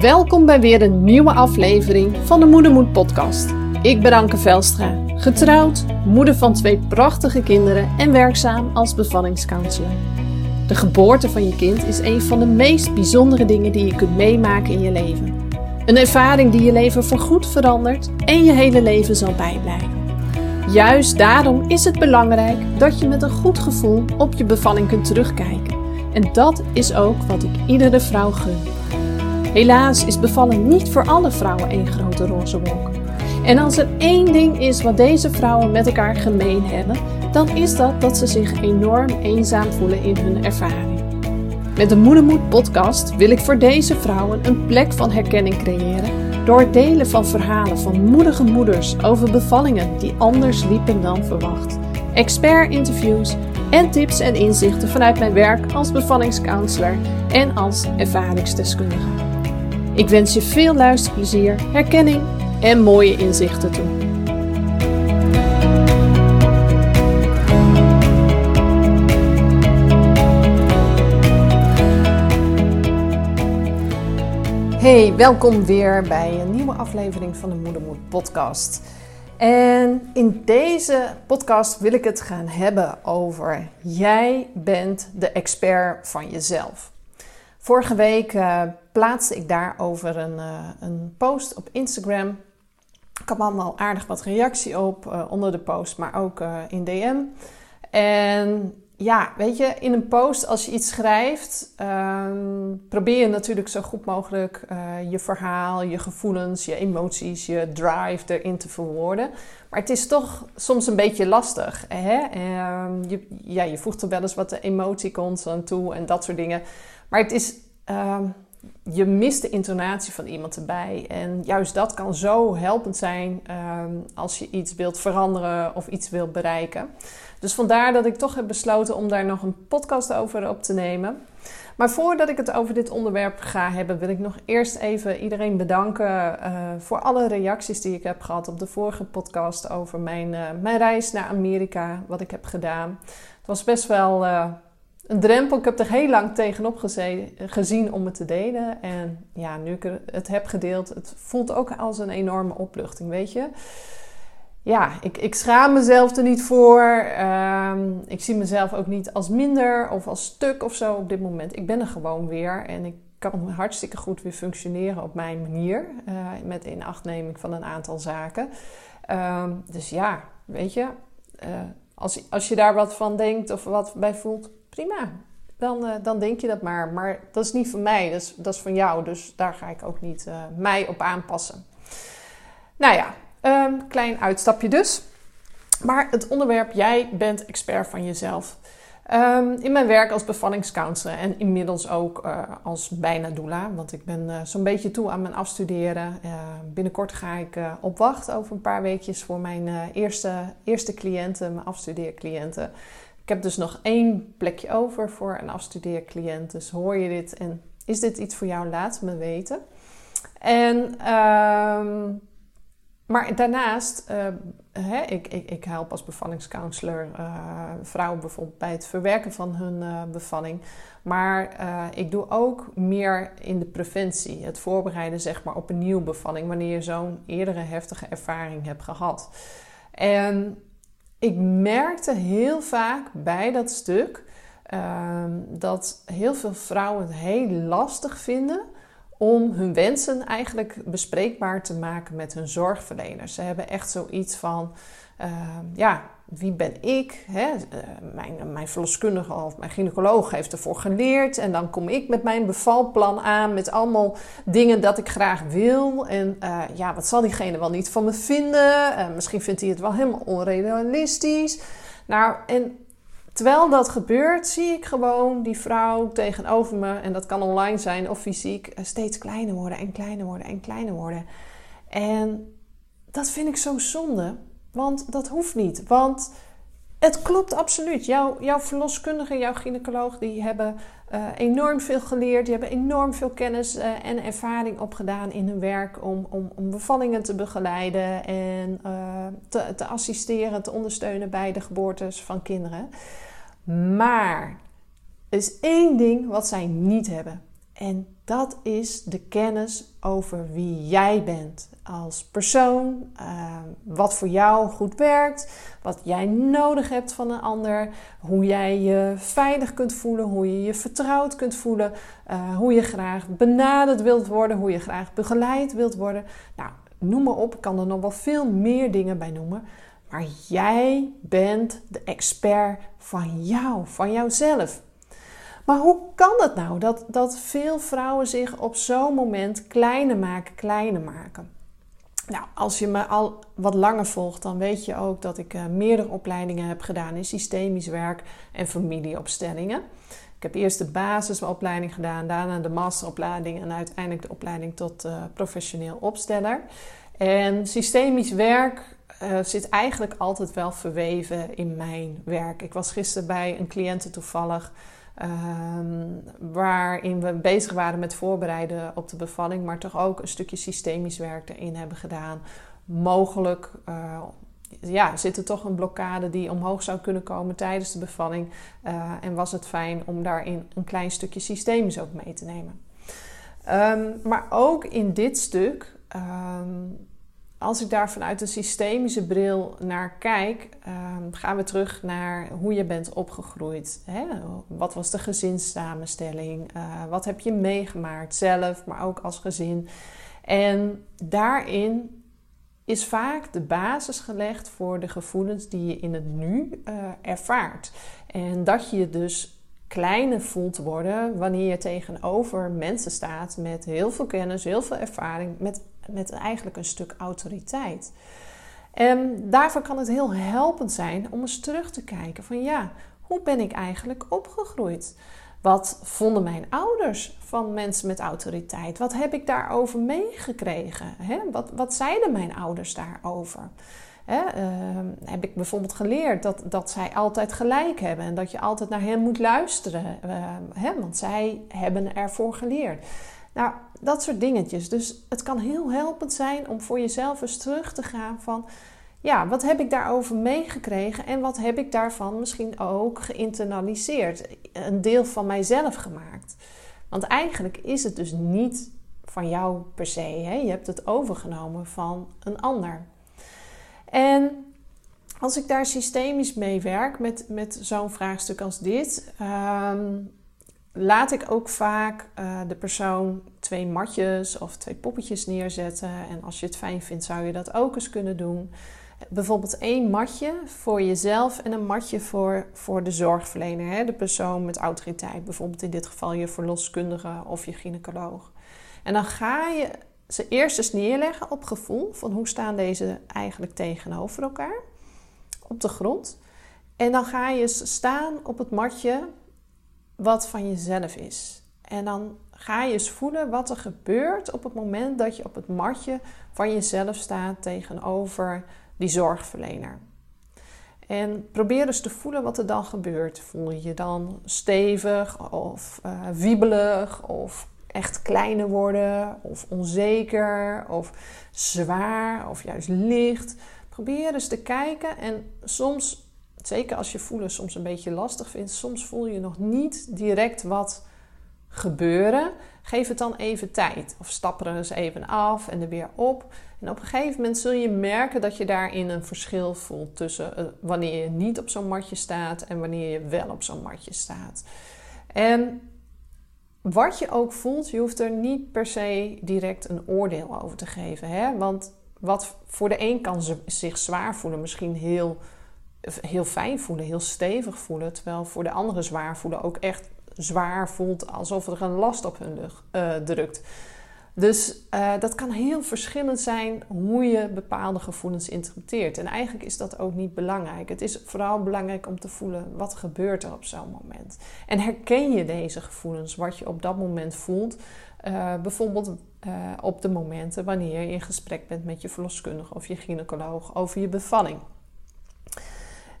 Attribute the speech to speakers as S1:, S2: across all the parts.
S1: Welkom bij weer een nieuwe aflevering van de Moedermoed podcast. Ik ben Anke Velstra, getrouwd, moeder van twee prachtige kinderen en werkzaam als bevallingscounselor. De geboorte van je kind is een van de meest bijzondere dingen die je kunt meemaken in je leven. Een ervaring die je leven voorgoed verandert en je hele leven zal bijblijven. Juist daarom is het belangrijk dat je met een goed gevoel op je bevalling kunt terugkijken. En dat is ook wat ik iedere vrouw gun. Helaas is bevallen niet voor alle vrouwen één grote roze wolk. En als er één ding is wat deze vrouwen met elkaar gemeen hebben, dan is dat dat ze zich enorm eenzaam voelen in hun ervaring. Met de Moedermoed podcast wil ik voor deze vrouwen een plek van herkenning creëren door het delen van verhalen van moedige moeders over bevallingen die anders liepen dan verwacht. Expert-interviews en tips en inzichten vanuit mijn werk als bevallingscounselor en als ervaringsdeskundige. Ik wens je veel luisterplezier, herkenning en mooie inzichten toe. Hey, welkom weer bij een nieuwe aflevering van de Moedermoed podcast. En in deze podcast wil ik het gaan hebben over jij bent de expert van jezelf. Vorige week uh, plaatste ik daarover een, uh, een post op Instagram. Ik had allemaal aardig wat reactie op uh, onder de post, maar ook in DM. En ja, weet je, in een post als je iets schrijft, um, probeer je natuurlijk zo goed mogelijk je verhaal, je gevoelens, je emoties, je drive erin te verwoorden. Maar het is toch soms een beetje lastig. Hè? Um, je, ja, je voegt er wel eens wat emoticons aan toe en dat soort dingen. Maar het is, um, je mist de intonatie van iemand erbij. En juist dat kan zo helpend zijn als je iets wilt veranderen of iets wilt bereiken. Dus vandaar dat ik toch heb besloten om daar nog een podcast over op te nemen. Maar voordat ik het over dit onderwerp ga hebben, wil ik nog eerst even iedereen bedanken uh, voor alle reacties die ik heb gehad op de vorige podcast over mijn, uh, mijn reis naar Amerika, wat ik heb gedaan. Het was best wel uh, een drempel. Ik heb er heel lang tegenop gezien om het te delen. En ja, nu ik het heb gedeeld, het voelt ook als een enorme opluchting, weet je ja, ik, ik schaam mezelf er niet voor. Um, ik zie mezelf ook niet als minder of als stuk of zo op dit moment. Ik ben er gewoon weer en ik kan hartstikke goed weer functioneren op mijn manier. Uh, met inachtneming van een aantal zaken. Um, dus ja, weet je, uh, als, als je daar wat van denkt of wat bij voelt, prima. Dan, uh, dan denk je dat maar. Maar dat is niet van mij, dat is, dat is van jou. Dus daar ga ik ook niet mij op aanpassen. Nou ja, Um, klein uitstapje dus. Maar het onderwerp, jij bent expert van jezelf. Um, in mijn werk als bevallingscounselor en inmiddels ook uh, als bijna doula, want ik ben zo'n beetje toe aan mijn afstuderen. Binnenkort ga ik op wacht over een paar weekjes voor mijn eerste, eerste cliënten, mijn afstudeercliënten. Heb dus nog één plekje over voor een afstudeercliënt. Dus hoor je dit en is dit iets voor jou? Laat me weten. En um, maar daarnaast, uh, hè, ik, ik, ik, help als bevallingscounselor uh, vrouwen bijvoorbeeld bij het verwerken van hun uh, bevalling. Maar ik doe ook meer in de preventie, het voorbereiden zeg maar, op een nieuwe bevalling, wanneer je zo'n eerdere heftige ervaring hebt gehad. En ik merkte heel vaak bij dat stuk ehm, dat heel veel vrouwen het heel lastig vinden om hun wensen eigenlijk bespreekbaar te maken met hun zorgverleners. Ze hebben echt zoiets van, ja, wie ben ik? Hè? Uh, mijn, mijn verloskundige of mijn gynaecoloog heeft ervoor geleerd. En dan kom ik met mijn bevalplan aan met allemaal dingen dat ik graag wil. En uh, ja, wat zal diegene wel niet van me vinden? misschien vindt hij het wel helemaal onrealistisch. Nou, en Terwijl dat gebeurt, zie ik gewoon die vrouw tegenover me, en dat kan online zijn of fysiek, eh, steeds kleiner worden en kleiner worden en kleiner worden. En dat vind ik zo zonde, want dat hoeft niet. Want het klopt absoluut. Jouw, jouw verloskundige, jouw gynaecoloog, die hebben uh, enorm veel geleerd. Die hebben enorm veel kennis uh, en ervaring opgedaan in hun werk om, om, om bevallingen te begeleiden en te, te assisteren, te ondersteunen bij de geboortes van kinderen. Maar er is één ding wat zij niet hebben. En dat is de kennis over wie jij bent als persoon, uh, wat voor jou goed werkt, wat jij nodig hebt van een ander, hoe jij je veilig kunt voelen, hoe je je vertrouwd kunt voelen, uh, hoe je graag benaderd wilt worden, hoe je graag begeleid wilt worden. Nou, noem maar op, ik kan er nog wel veel meer dingen bij noemen. Maar jij bent de expert van jou, van jouzelf. Maar hoe kan het nou dat, dat veel vrouwen zich op zo'n moment kleiner maken, kleiner maken? Nou, als je me al wat langer volgt, dan weet je ook dat ik uh, meerdere opleidingen heb gedaan in systemisch werk en familieopstellingen. Ik heb eerst de basisopleiding gedaan, daarna de masteropleiding en uiteindelijk de opleiding tot uh, professioneel opsteller. En systemisch werk uh, zit eigenlijk altijd wel verweven in mijn werk. Ik was gisteren bij een cliënte toevallig Um, waarin we bezig waren met voorbereiden op de bevalling, maar toch ook een stukje systemisch werk erin hebben gedaan. Mogelijk uh, ja, zit er toch een blokkade die omhoog zou kunnen komen tijdens de bevalling. Uh, en was het fijn om daarin een klein stukje systemisch ook mee te nemen. Um, maar ook in dit stuk um, als ik daar vanuit een systemische bril naar kijk, ehm, gaan we terug naar hoe je bent opgegroeid. Hè? Wat was de gezinssamenstelling? Uh, wat heb je meegemaakt zelf, maar ook als gezin? En daarin is vaak de basis gelegd voor de gevoelens die je in het nu uh, ervaart. En dat je dus kleiner voelt worden wanneer je tegenover mensen staat met heel veel kennis, heel veel ervaring, met met eigenlijk een stuk autoriteit. En daarvoor kan het heel helpend zijn om eens terug te kijken van ja, hoe ben ik eigenlijk opgegroeid? Wat vonden mijn ouders van mensen met autoriteit? Wat heb ik daarover meegekregen? Wat, wat zeiden mijn ouders daarover? Ehm, heb ik bijvoorbeeld geleerd dat, dat zij altijd gelijk hebben en dat je altijd naar hen moet luisteren, uh, want zij hebben ervoor geleerd. Nou, dat soort dingetjes. Dus het kan heel helpend zijn om voor jezelf eens terug te gaan van... Ja, wat heb ik daarover meegekregen en wat heb ik daarvan misschien ook geïnternaliseerd? Een deel van mijzelf gemaakt. Want eigenlijk is het dus niet van jou per se. Hè? Je hebt het overgenomen van een ander. En als ik daar systemisch mee werk met, met zo'n vraagstuk als dit, ehm, laat ik ook vaak uh, de persoon twee matjes of twee poppetjes neerzetten. En als je het fijn vindt, zou je dat ook eens kunnen doen. Bijvoorbeeld één matje voor jezelf en een matje voor, voor de zorgverlener, hè? de persoon met autoriteit. Bijvoorbeeld in dit geval je verloskundige of je gynaecoloog. En dan ga je ze eerst eens neerleggen op gevoel van hoe staan deze eigenlijk tegenover elkaar op de grond. En dan ga je staan op het matje wat van jezelf is. En dan ga je eens voelen wat er gebeurt op het moment dat je op het matje van jezelf staat tegenover die zorgverlener. En probeer dus te voelen wat er dan gebeurt. Voel je je dan stevig of uh, wiebelig of echt kleiner worden of onzeker of zwaar of juist licht? Probeer eens te kijken en soms zeker als je voelen soms een beetje lastig vindt, soms voel je nog niet direct wat gebeuren. Geef het dan even tijd. Of stap er eens even af en er weer op. En op een gegeven moment zul je merken dat je daarin een verschil voelt tussen eh, wanneer je niet op zo'n matje staat en wanneer je wel op zo'n matje staat. En wat je ook voelt, je hoeft er niet per se direct een oordeel over te geven. Hè? Want wat voor de een kan zich zwaar voelen, misschien heel heel fijn voelen, heel stevig voelen. Terwijl voor de anderen zwaar voelen ook echt zwaar voelt alsof er een last op hun lucht, uh, drukt. Dus uh, dat kan heel verschillend zijn hoe je bepaalde gevoelens interpreteert. En eigenlijk is dat ook niet belangrijk. Het is vooral belangrijk om te voelen wat gebeurt er op zo'n moment. En herken je deze gevoelens, wat je op dat moment voelt. Uh, bijvoorbeeld op de momenten wanneer je in gesprek bent met je verloskundige of je gynaecoloog over je bevalling.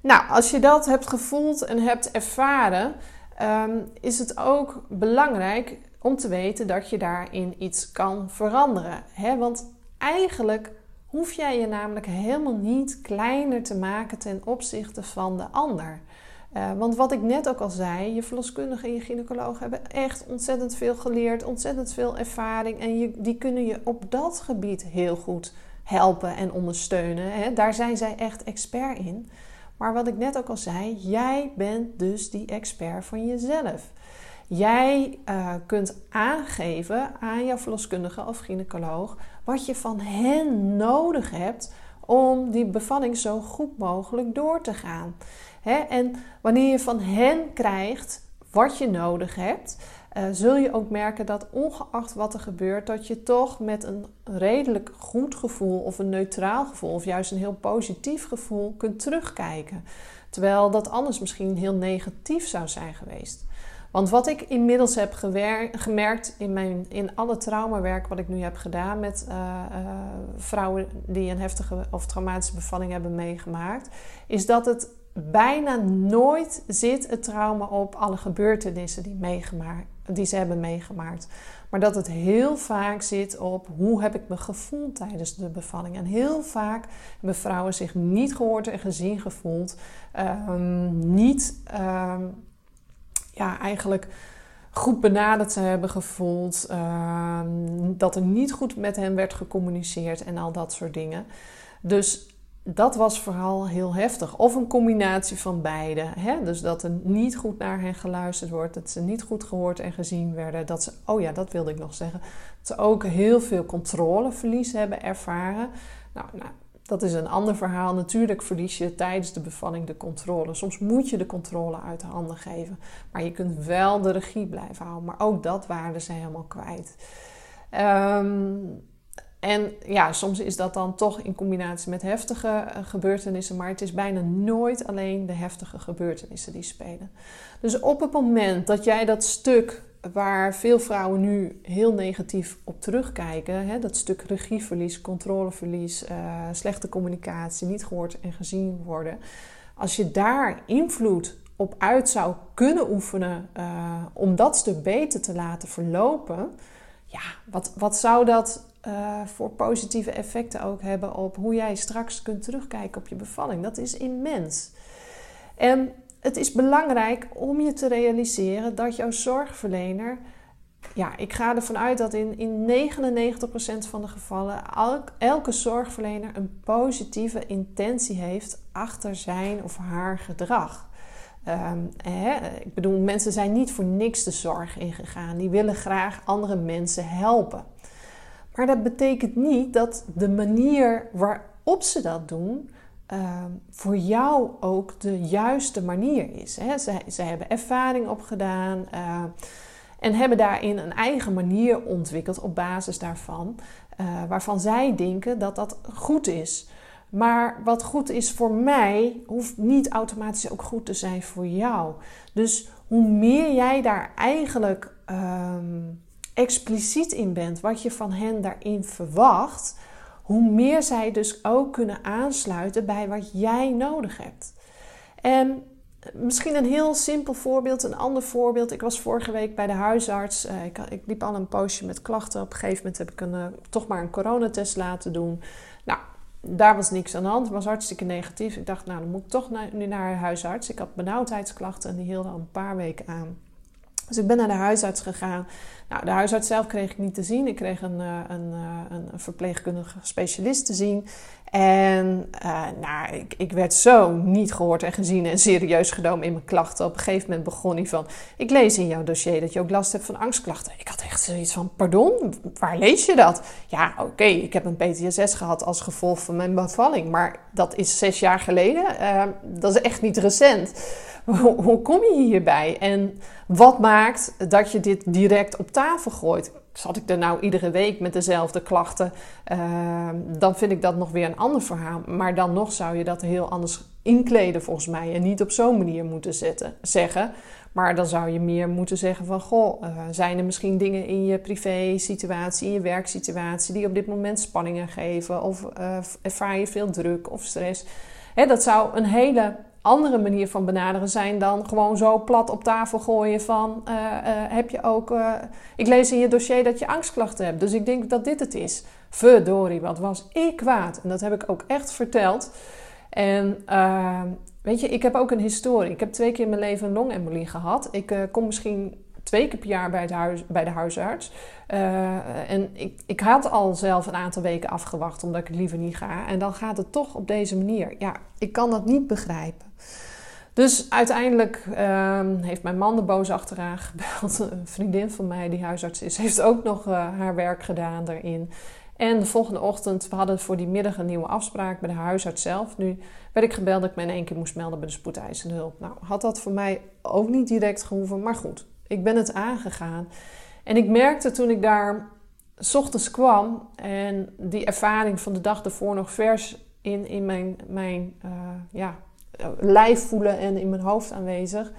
S1: Nou, als je dat hebt gevoeld en hebt ervaren, ehm, is het ook belangrijk om te weten dat je daarin iets kan veranderen. Hè? Want eigenlijk hoef jij je namelijk helemaal niet kleiner te maken ten opzichte van de ander. Uh, want wat ik net ook al zei, je verloskundige en je gynaecoloog hebben echt ontzettend veel geleerd, ontzettend veel ervaring. En die kunnen je op dat gebied heel goed helpen en ondersteunen. Hè. Daar zijn zij echt expert in. Maar wat ik net ook al zei, jij bent dus die expert van jezelf. Jij uh, kunt aangeven aan jouw verloskundige of gynaecoloog wat je van hen nodig hebt om die bevalling zo goed mogelijk door te gaan. En wanneer je van hen krijgt wat je nodig hebt, uh, zul je ook merken dat ongeacht wat er gebeurt, dat je toch met een redelijk goed gevoel of een neutraal gevoel of juist een heel positief gevoel kunt terugkijken. Terwijl dat anders misschien heel negatief zou zijn geweest. Want wat ik inmiddels heb gemerkt in, mijn, in alle traumawerk wat ik nu heb gedaan met uh, uh, vrouwen die een heftige of traumatische bevalling hebben meegemaakt, is dat het bijna nooit zit het trauma op alle gebeurtenissen die, meegemaakt, die ze hebben meegemaakt. Maar dat het heel vaak zit op hoe heb ik me gevoeld tijdens de bevalling. En heel vaak hebben vrouwen zich niet gehoord en gezien gevoeld. Um, niet um, ja, eigenlijk goed benaderd te hebben gevoeld. Uh, dat er niet goed met hen werd gecommuniceerd en al dat soort dingen. Dus dat was vooral heel heftig. Of een combinatie van beide. Hè? Dus dat er niet goed naar hen geluisterd wordt. Dat ze niet goed gehoord en gezien werden. Dat ze, oh ja, dat wilde ik nog zeggen. Dat ze ook heel veel controleverlies hebben ervaren. Nou, nou dat is een ander verhaal. Natuurlijk verlies je tijdens de bevalling de controle. Soms moet je de controle uit de handen geven. Maar je kunt wel de regie blijven houden. Maar ook dat waren ze helemaal kwijt. Um, en ja, soms is dat dan toch in combinatie met heftige eh, gebeurtenissen, maar het is bijna nooit alleen de heftige gebeurtenissen die spelen. Dus op het moment dat jij dat stuk waar veel vrouwen nu heel negatief op terugkijken, hè, dat stuk regieverlies, controleverlies, uh, slechte communicatie, niet gehoord en gezien worden, als je daar invloed op uit zou kunnen oefenen uh, om dat stuk beter te laten verlopen, ja, wat, wat zou dat uh, voor positieve effecten ook hebben op hoe jij straks kunt terugkijken op je bevalling. Dat is immens. En het is belangrijk om je te realiseren dat jouw zorgverlener. Ja, ik ga ervan uit dat in, in 99% van de gevallen elke zorgverlener een positieve intentie heeft achter zijn of haar gedrag. Ehm, hè, ik bedoel, mensen zijn niet voor niks de zorg ingegaan. Die willen graag andere mensen helpen. Maar dat betekent niet dat de manier waarop ze dat doen ehm, voor jou ook de juiste manier is. Hè. Ze, hebben ervaring opgedaan uh, en hebben daarin een eigen manier ontwikkeld op basis daarvan, uh, waarvan zij denken dat dat goed is. Maar wat goed is voor mij, hoeft niet automatisch ook goed te zijn voor jou. Dus hoe meer jij daar eigenlijk um, expliciet in bent, wat je van hen daarin verwacht, hoe meer zij dus ook kunnen aansluiten bij wat jij nodig hebt. En misschien een heel simpel voorbeeld, een ander voorbeeld. Ik was vorige week bij de huisarts. Eh, ik, ik liep al een poosje met klachten. Op een gegeven moment heb ik een, eh, toch maar een coronatest laten doen. Nou, daar was niks aan de hand. Het was hartstikke negatief. Ik dacht, nou, dan moet ik toch nu naar de huisarts. Ik had benauwdheidsklachten en die hielden al een paar weken aan. Dus ik ben naar de huisarts gegaan. Nou, de huisarts zelf kreeg ik niet te zien. Ik kreeg een, eh, een, eh, een verpleegkundige specialist te zien. En uh, nou, ik, ik, werd zo niet gehoord en gezien en serieus genomen in mijn klachten. Op een gegeven moment begon hij van... Ik lees in jouw dossier dat je ook last hebt van angstklachten. Ik had echt zoiets van, pardon, waar lees je dat? Ja, oké, ik heb een PTSS gehad als gevolg van mijn bevalling. Maar dat is zes jaar geleden. Uh, dat is echt niet recent. Hoe kom je hierbij? En wat maakt dat je dit direct op tafel gooit? Zat ik er nou iedere week met dezelfde klachten? Uh, dan vind ik dat nog weer een ander verhaal. Maar dan nog zou je dat heel anders inkleden volgens mij. En niet op zo'n manier moeten zetten, zeggen. Maar dan zou je meer moeten zeggen van... Goh, uh, zijn er misschien dingen in je privé situatie, in je werksituatie... die op dit moment spanningen geven? Of uh, ervaar je veel druk of stress? Dat zou een hele andere manier van benaderen zijn dan gewoon zo plat op tafel gooien van uh, uh, heb je ook, uh, ik lees in je dossier dat je angstklachten hebt, dus ik denk dat dit het is. Verdorie, wat was ik kwaad. En dat heb ik ook echt verteld. En weet je, ik heb ook een historie. Ik heb twee keer in mijn leven een longembolie gehad. Ik kom misschien twee keer per jaar bij, het huis, bij de huisarts. Uh, en ik, ik had al zelf een aantal weken afgewacht, omdat ik liever niet ga. En dan gaat het toch op deze manier. Ja, ik kan dat niet begrijpen. Dus uiteindelijk uh, heeft mijn man de boos achteraan gebeld. Een vriendin van mij die huisarts is, heeft ook nog uh, haar werk gedaan daarin. En de volgende ochtend, we hadden voor die middag een nieuwe afspraak bij de huisarts zelf. Nu werd ik gebeld dat ik me in één keer moest melden bij de spoedeisende hulp. Nou, had dat voor mij ook niet direct gehoeven, maar goed, ik ben het aangegaan. En ik merkte toen ik daar s ochtends kwam en die ervaring van de dag ervoor nog vers in, in mijn, mijn uh, ja, lijf voelen en in mijn hoofd aanwezig.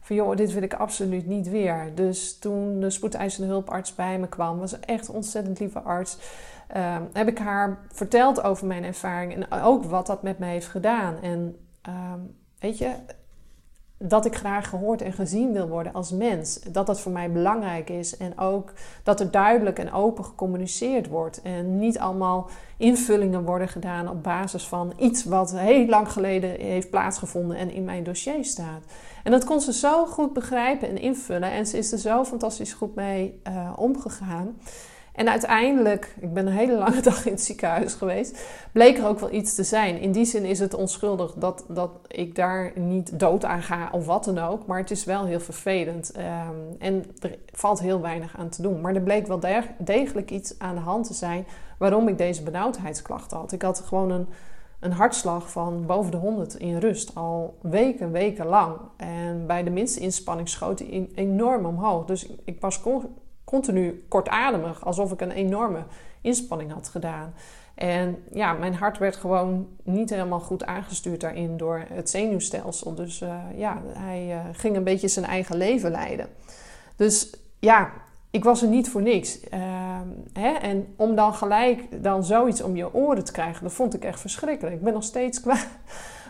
S1: Van joh, dit wil ik absoluut niet weer. Dus toen de spoedeisende hulparts bij me kwam, was echt een ontzettend lieve arts. Uh, heb ik haar verteld over mijn ervaring en ook wat dat met mij heeft gedaan. En uh, weet je, dat ik graag gehoord en gezien wil worden als mens. Dat dat voor mij belangrijk is. En ook dat er duidelijk en open gecommuniceerd wordt. En niet allemaal invullingen worden gedaan op basis van iets wat heel lang geleden heeft plaatsgevonden en in mijn dossier staat. En dat kon ze zo goed begrijpen en invullen. En ze is er zo fantastisch goed mee uh, omgegaan. En uiteindelijk, ik ben een hele lange dag in het ziekenhuis geweest, bleek er ook wel iets te zijn. In die zin is het onschuldig dat, dat ik daar niet dood aan ga of wat dan ook. Maar het is wel heel vervelend. Um, en er valt heel weinig aan te doen. Maar er bleek wel degelijk iets aan de hand te zijn waarom ik deze benauwdheidsklachten had. Ik had gewoon een, een hartslag van boven de 100 in rust, al weken, weken lang. En bij de minste inspanning schoot hij enorm omhoog. Dus ik was continu kortademig, alsof ik een enorme inspanning had gedaan. En ja, mijn hart werd gewoon niet helemaal goed aangestuurd daarin door het zenuwstelsel. Dus uh, ja, hij uh, ging een beetje zijn eigen leven leiden. Dus ja, ik was er niet voor niks. Uh, hè? En om dan gelijk dan zoiets om je oren te krijgen, dat vond ik echt verschrikkelijk. Ik ben nog steeds kwa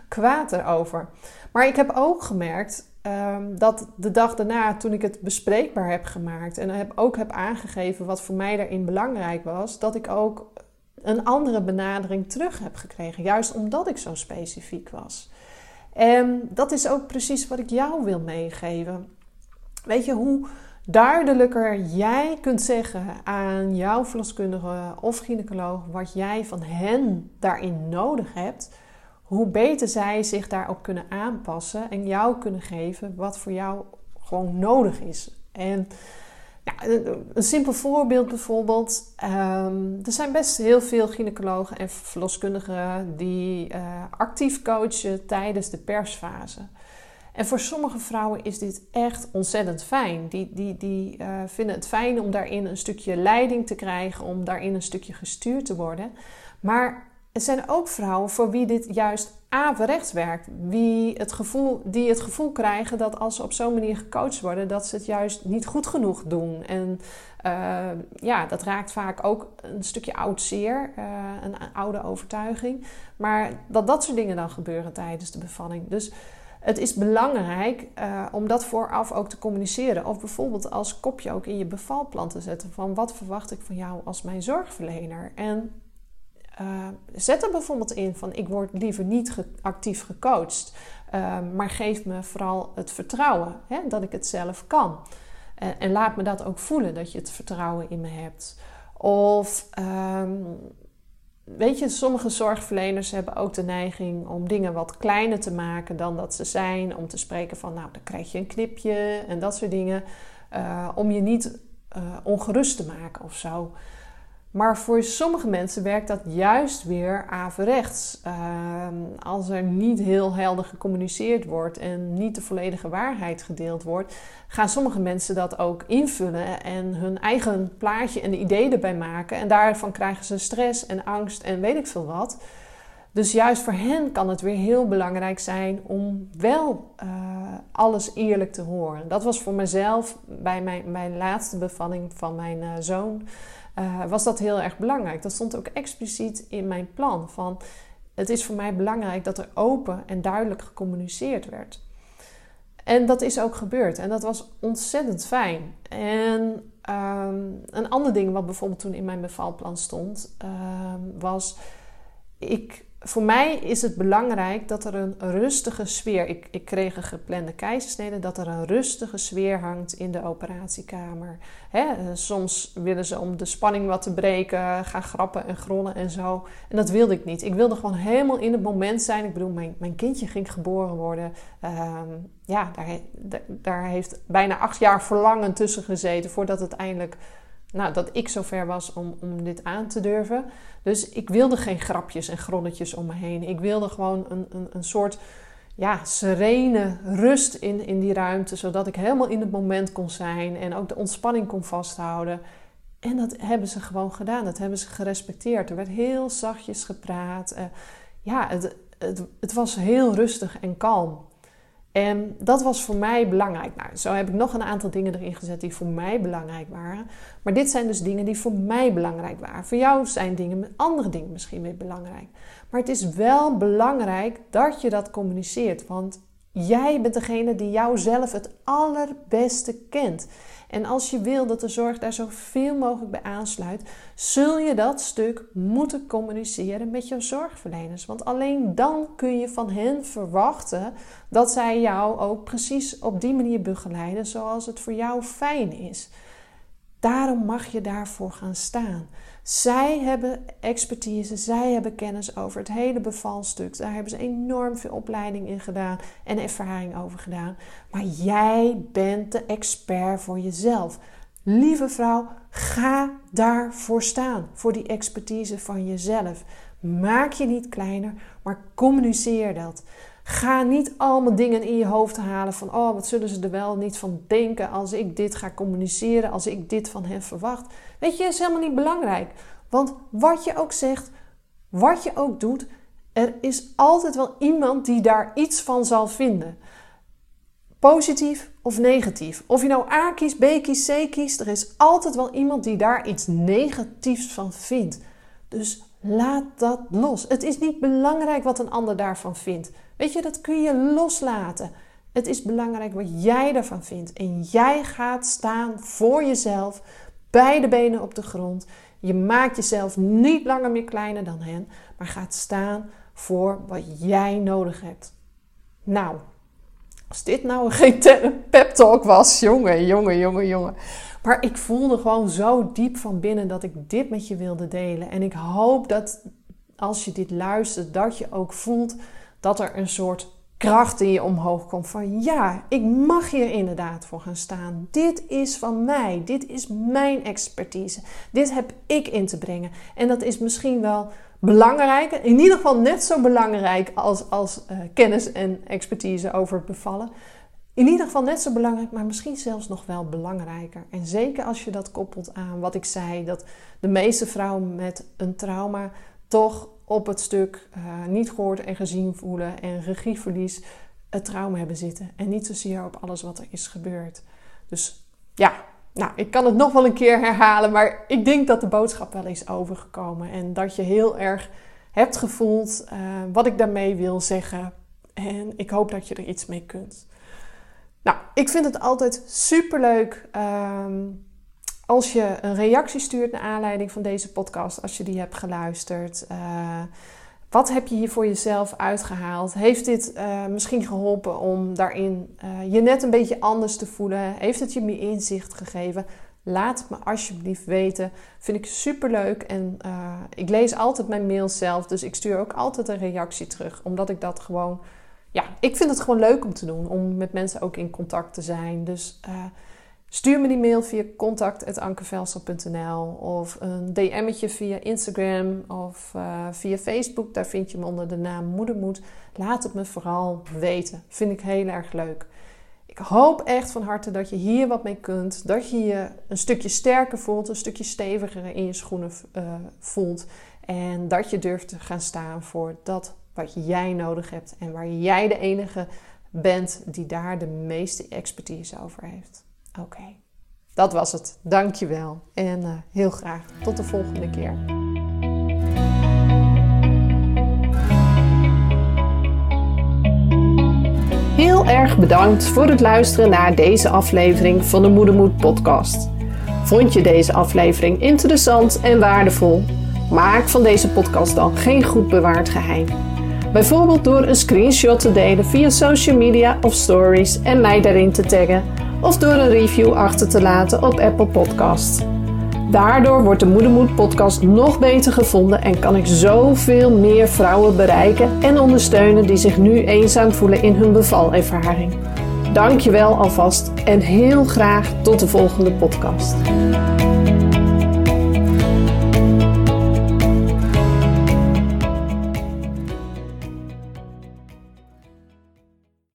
S1: kwaad erover. Maar ik heb ook gemerkt um, dat de dag daarna, toen ik het bespreekbaar heb gemaakt en heb, ook heb aangegeven wat voor mij daarin belangrijk was, dat ik ook een andere benadering terug heb gekregen. Juist omdat ik zo specifiek was. En dat is ook precies wat ik jou wil meegeven. Weet je, hoe duidelijker jij kunt zeggen aan jouw verloskundige of gynaecoloog wat jij van hen daarin nodig hebt, hoe beter zij zich daarop kunnen aanpassen en jou kunnen geven wat voor jou gewoon nodig is. En ja, een simpel voorbeeld bijvoorbeeld. Um, er zijn best heel veel gynaecologen en verloskundigen die uh, actief coachen tijdens de persfase. En voor sommige vrouwen is dit echt ontzettend fijn. Die, die, die uh, vinden het fijn om daarin een stukje leiding te krijgen, om daarin een stukje gestuurd te worden. Maar er zijn ook vrouwen voor wie dit juist averechts werkt. Wie het gevoel, die het gevoel krijgen dat als ze op zo'n manier gecoacht worden, dat ze het juist niet goed genoeg doen. En uh, ja, dat raakt vaak ook een stukje oud zeer, uh, een oude overtuiging. Maar dat dat soort dingen dan gebeuren tijdens de bevalling. Dus het is belangrijk uh, om dat vooraf ook te communiceren. Of bijvoorbeeld als kopje ook in je bevalplan te zetten van wat verwacht ik van jou als mijn zorgverlener. En uh, zet er bijvoorbeeld in van ik word liever niet actief gecoacht, uh, maar geef me vooral het vertrouwen hè, dat ik het zelf kan. En laat me dat ook voelen dat je het vertrouwen in me hebt. Of um, weet je, sommige zorgverleners hebben ook de neiging om dingen wat kleiner te maken dan dat ze zijn. Om te spreken van nou dan krijg je een knipje en dat soort dingen. om je niet ongerust te maken of zo. Maar voor sommige mensen werkt dat juist weer averechts. Uh, als er niet heel helder gecommuniceerd wordt en niet de volledige waarheid gedeeld wordt, gaan sommige mensen dat ook invullen en hun eigen plaatje en idee erbij maken. En daarvan krijgen ze stress en angst en weet ik veel wat. Dus juist voor hen kan het weer heel belangrijk zijn om wel uh, alles eerlijk te horen. Dat was voor mezelf bij mijn, mijn laatste bevalling van mijn uh, zoon uh, was dat heel erg belangrijk. Dat stond ook expliciet in mijn plan. Van, het is voor mij belangrijk dat er open en duidelijk gecommuniceerd werd. En dat is ook gebeurd. En dat was ontzettend fijn. En um, een ander ding wat bijvoorbeeld toen in mijn bevalplan stond, um, was... Ik voor mij is het belangrijk dat er een rustige sfeer. Ik, ik kreeg een geplande keizersnede, dat er een rustige sfeer hangt in de operatiekamer. Eh, soms willen ze om de spanning wat te breken, gaan grappen en grollen en zo. En dat wilde ik niet. Ik wilde gewoon helemaal in het moment zijn. Ik bedoel, mijn, mijn kindje ging geboren worden. Ehm, ja, daar, daar heeft bijna acht jaar verlangen tussen gezeten voordat het eindelijk nou, dat ik zover was om, om dit aan te durven. Dus ik wilde geen grapjes en grolletjes om me heen. Ik wilde gewoon een, een, een soort ja, serene rust in, in die ruimte, zodat ik helemaal in het moment kon zijn en ook de ontspanning kon vasthouden. En dat hebben ze gewoon gedaan. Dat hebben ze gerespecteerd. Er werd heel zachtjes gepraat. Uh, ja, het, het, het was heel rustig en kalm. En dat was voor mij belangrijk. Nou, zo heb ik nog een aantal dingen erin gezet die voor mij belangrijk waren. Maar dit zijn dus dingen die voor mij belangrijk waren. Voor jou zijn dingen andere dingen misschien weer belangrijk. Maar het is wel belangrijk dat je dat communiceert. Want jij bent degene die jouzelf het allerbeste kent. En als je wil dat de zorg daar zoveel mogelijk bij aansluit, zul je dat stuk moeten communiceren met jouw zorgverleners. Want alleen dan kun je van hen verwachten dat zij jou ook precies op die manier begeleiden zoals het voor jou fijn is. Daarom mag je daarvoor gaan staan. Zij hebben expertise, zij hebben kennis over het hele bevalstuk. Daar hebben ze enorm veel opleiding in gedaan en ervaring over gedaan. Maar jij bent de expert voor jezelf. Lieve vrouw, ga daarvoor staan, voor die expertise van jezelf. Maak je niet kleiner, maar communiceer dat. Ga niet allemaal dingen in je hoofd halen van, oh, wat zullen ze er wel niet van denken als ik dit ga communiceren, als ik dit van hen verwacht. Weet je, is helemaal niet belangrijk. Want wat je ook zegt, wat je ook doet, er is altijd wel iemand die daar iets van zal vinden. Positief of negatief. Of je nou A kiest, B kiest, C kiest, er is altijd wel iemand die daar iets negatiefs van vindt. Dus laat dat los. Het is niet belangrijk wat een ander daarvan vindt. Weet je, dat kun je loslaten. Het is belangrijk wat jij ervan vindt. En jij gaat staan voor jezelf, beide benen op de grond. Je maakt jezelf niet langer meer kleiner dan hen, maar gaat staan voor wat jij nodig hebt. Nou, als dit nou geen pep talk was, jongen, jongen, jongen, jongen. Maar ik voelde gewoon zo diep van binnen dat ik dit met je wilde delen. En ik hoop dat als je dit luistert, dat je ook voelt dat er een soort kracht in je omhoog komt van ja, ik mag hier inderdaad voor gaan staan. Dit is van mij, dit is mijn expertise. Dit heb ik in te brengen. En dat is misschien wel belangrijk, in ieder geval net zo belangrijk als, als uh, kennis en expertise over bevallen. In ieder geval net zo belangrijk, maar misschien zelfs nog wel belangrijker. En zeker als je dat koppelt aan wat ik zei, dat de meeste vrouwen met een trauma toch op het stuk uh, niet gehoord en gezien voelen en regieverlies het trauma hebben zitten. En niet zozeer op alles wat er is gebeurd. Dus ja, nou, ik kan het nog wel een keer herhalen, maar ik denk dat de boodschap wel is overgekomen. En dat je heel erg hebt gevoeld uh, wat ik daarmee wil zeggen. En ik hoop dat je er iets mee kunt. Nou, ik vind het altijd super leuk. Als je een reactie stuurt naar aanleiding van deze podcast, als je die hebt geluisterd. Uh, wat heb je hier voor jezelf uitgehaald? Heeft dit uh, misschien geholpen om daarin uh, je net een beetje anders te voelen? Heeft het je meer inzicht gegeven? Laat het me alsjeblieft weten. Vind ik super leuk. En ik lees altijd mijn mails zelf. Dus ik stuur ook altijd een reactie terug. Omdat ik dat gewoon. Ja, ik vind het gewoon leuk om te doen. Om met mensen ook in contact te zijn. Dus Stuur me die mail via contact.ankevelsel.nl of een DM'tje via Instagram of uh, via Facebook. Daar vind je me onder de naam Moedermoed. Laat het me vooral weten. Vind ik heel erg leuk. Ik hoop echt van harte dat je hier wat mee kunt. Dat je je een stukje sterker voelt, een stukje steviger in je schoenen uh, voelt. En dat je durft te gaan staan voor dat wat jij nodig hebt. En waar jij de enige bent die daar de meeste expertise over heeft. Oké, dat was het. Dankjewel. En uh, heel graag tot de volgende keer. Heel erg bedankt voor het luisteren naar deze aflevering van de Moedermoed podcast. Vond je deze aflevering interessant en waardevol? Maak van deze podcast dan geen goed bewaard geheim. Bijvoorbeeld door een screenshot te delen via social media of stories en mij daarin te taggen, of door een review achter te laten op Apple Podcasts. Daardoor wordt de Moedermoed podcast nog beter gevonden en kan ik zoveel meer vrouwen bereiken en ondersteunen die zich nu eenzaam voelen in hun bevalervaring. Dankjewel alvast en heel graag tot de volgende podcast.